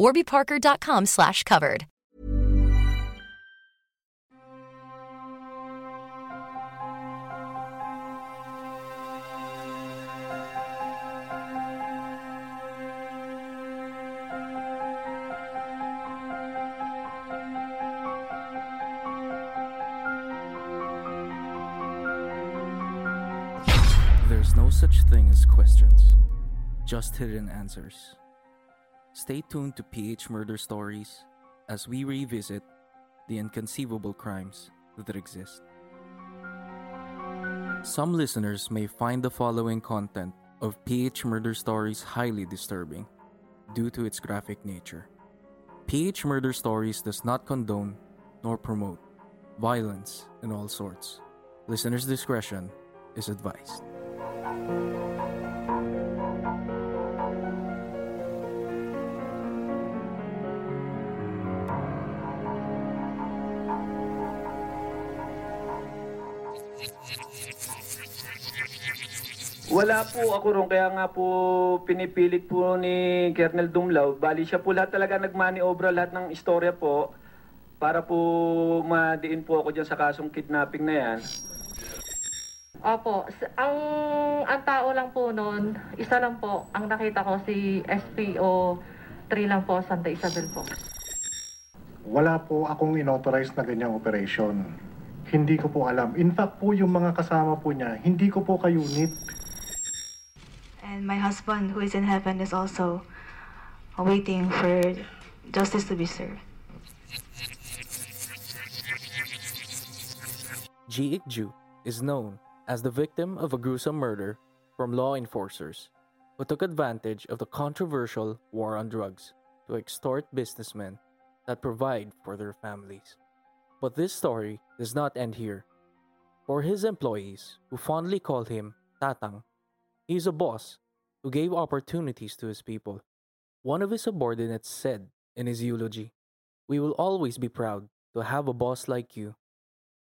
warbyparker.com slash covered. There's no such thing as questions, just hidden answers. Stay tuned to PH Murder Stories as we revisit the inconceivable crimes that exist. Some listeners may find the following content of PH Murder Stories highly disturbing due to its graphic nature. PH Murder Stories does not condone nor promote violence in all sorts. Listener's discretion is advised. Wala po ako ron, kaya nga po pinipilit po ni Colonel Dumlaw. Bali siya po lahat talaga nagmaniobra lahat ng istorya po para po madiin po ako dyan sa kasong kidnapping na yan. Opo, S- ang ang tao lang po noon, isa lang po, ang nakita ko si SPO 3 lang po, Santa Isabel po. Wala po akong inauthorize na ganyang operation. Hindi ko po alam. In fact po, yung mga kasama po niya, hindi ko po ka-unit. And my husband, who is in heaven, is also waiting for justice to be served. Jee Ju is known as the victim of a gruesome murder from law enforcers who took advantage of the controversial war on drugs to extort businessmen that provide for their families. But this story does not end here. For his employees, who fondly call him Tatang, he is a boss who gave opportunities to his people. One of his subordinates said in his eulogy, We will always be proud to have a boss like you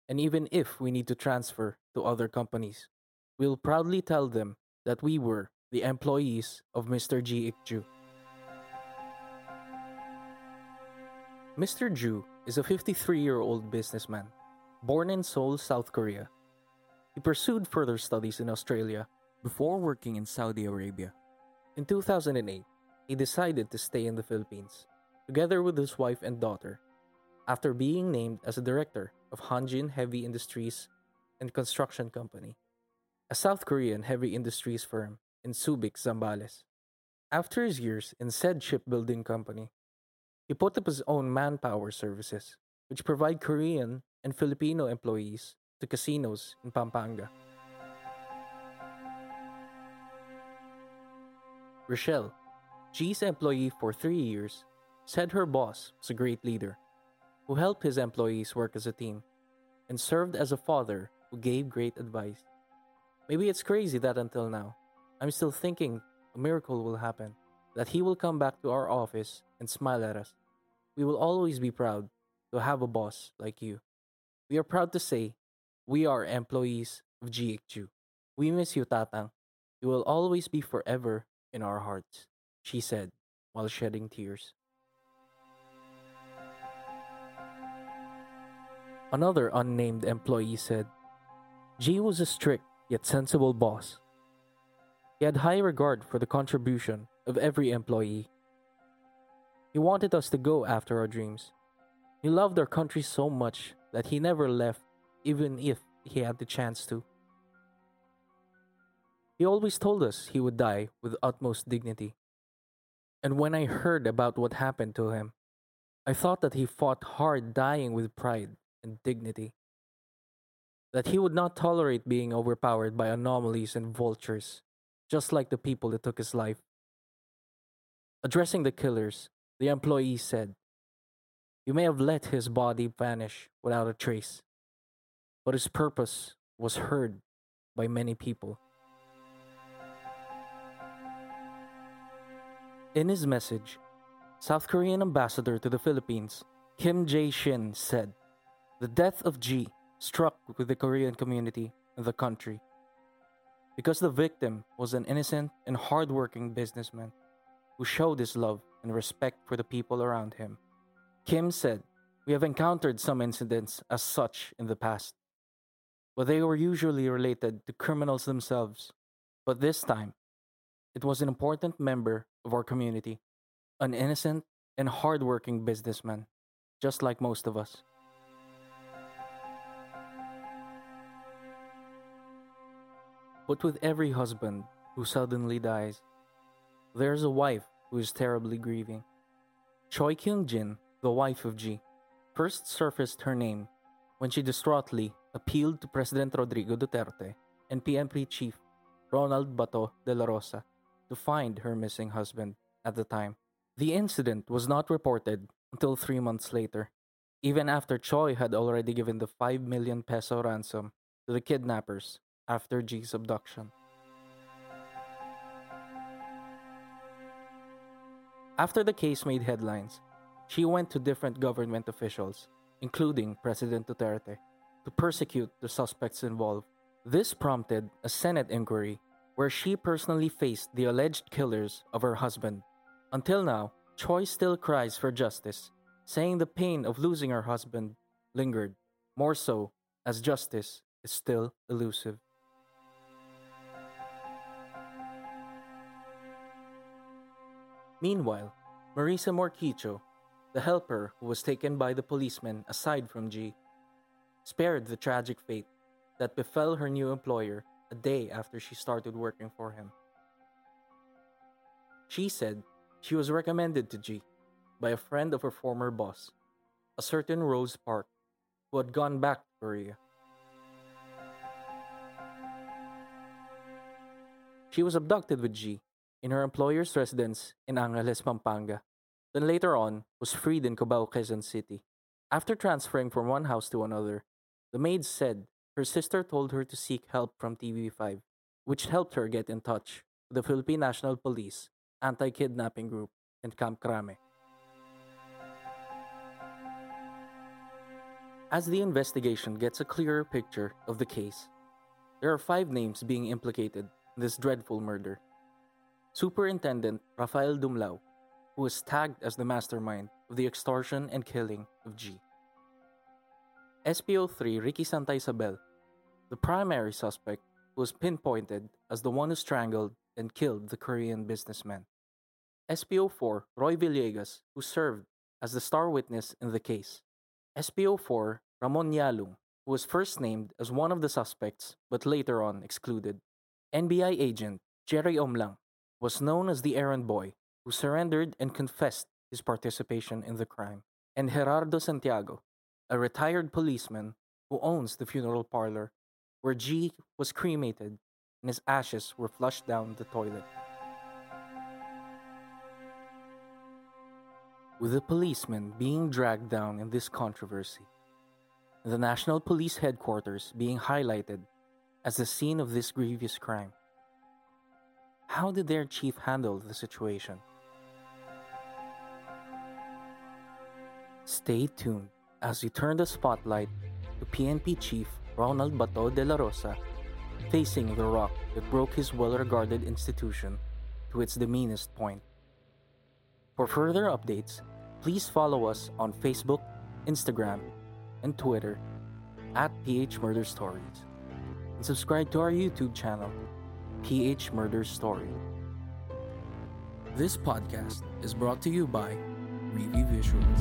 and even if we need to transfer to other companies, we'll proudly tell them that we were the employees of Mr. Jee Ick-Joo. Mr. Ju is a 53 year old businessman, born in Seoul, South Korea. He pursued further studies in Australia before working in Saudi Arabia. In 2008, he decided to stay in the Philippines, together with his wife and daughter, after being named as a director of Hanjin Heavy Industries and Construction Company, a South Korean heavy industries firm in Subic, Zambales. After his years in said shipbuilding company, he put up his own manpower services, which provide Korean and Filipino employees to casinos in Pampanga. Rochelle, Jee's employee for three years, said her boss was a great leader who helped his employees work as a team and served as a father who gave great advice. Maybe it's crazy that until now, I'm still thinking a miracle will happen, that he will come back to our office and smile at us. we will always be proud to have a boss like you. We are proud to say we are employees of GHQ. We miss you, Tatang. You will always be forever in our hearts, she said while shedding tears. Another unnamed employee said, Jee was a strict yet sensible boss. He had high regard for the contribution of every employee. He wanted us to go after our dreams. He loved our country so much that he never left, even if he had the chance to. He always told us he would die with utmost dignity. And when I heard about what happened to him, I thought that he fought hard dying with pride and dignity. That he would not tolerate being overpowered by anomalies and vultures, just like the people that took his life. Addressing the killers, the employee said, You may have let his body vanish without a trace, but his purpose was heard by many people. In his message, South Korean ambassador to the Philippines, Kim Jae Shin, said, The death of Jee struck with the Korean community and the country. Because the victim was an innocent and hardworking businessman who showed his love and respect for the people around him. Kim said, We have encountered some incidents as such in the past, but they were usually related to criminals themselves. But this time, it was an important member of our community, an innocent and hardworking businessman, just like most of us. But with every husband who suddenly dies, there's a wife who is terribly grieving. Choi Kyung Jin, the wife of Jee, first surfaced her name when she distraughtly appealed to President Rodrigo Duterte and PNP chief Ronald Bato de la Rosa to find her missing husband at the time. The incident was not reported until three months later, even after Choi had already given the 5 million peso ransom to the kidnappers after Jee's abduction. After the case made headlines, she went to different government officials, including President Duterte, to persecute the suspects involved. This prompted a Senate inquiry where she personally faced the alleged killers of her husband. Until now, Choi still cries for justice, saying the pain of losing her husband lingered, more so as justice is still elusive. Meanwhile, Marisa Morquicho, the helper who was taken by the policemen aside from Jee, spared the tragic fate that befell her new employer a day after she started working for him. She said she was recommended to Jee by a friend of her former boss, a certain Rose Park, who had gone back to Korea. She was abducted with Jee in her employer's residence in Angeles, Pampanga, then later on was freed in Cubao, Quezon City. After transferring from one house to another, the maid said her sister told her to seek help from TV5, which helped her get in touch with the Philippine National Police anti kidnapping group in Camp. As the investigation gets a clearer picture of the case, there are five names being implicated in this dreadful murder. Superintendent Rafael Dumlao, who was tagged as the mastermind of the extortion and killing of Jee. SPO3 Ricky Santa Isabel, the primary suspect, was pinpointed as the one who strangled and killed the Korean businessman. SPO4 Roy Villegas, who served as the star witness in the case. SPO4 Ramon Yalung, who was first named as one of the suspects but later on excluded. NBI agent Jerry Omlang, was known as the errand boy who surrendered and confessed his participation in the crime, and Gerardo Santiago, a retired policeman who owns the funeral parlor where Jee was cremated and his ashes were flushed down the toilet. With the policeman being dragged down in this controversy, and the National Police Headquarters being highlighted as the scene of this grievous crime, how did their chief handle the situation? Stay tuned as we turn the spotlight to PNP Chief Ronald Bato de la Rosa facing the rock that broke his well regarded institution to its demeanest point. For further updates, please follow us on Facebook, Instagram, and Twitter at PH Murder Stories and subscribe to our YouTube channel, PH Murder Story. This podcast is brought to you by Review Visuals.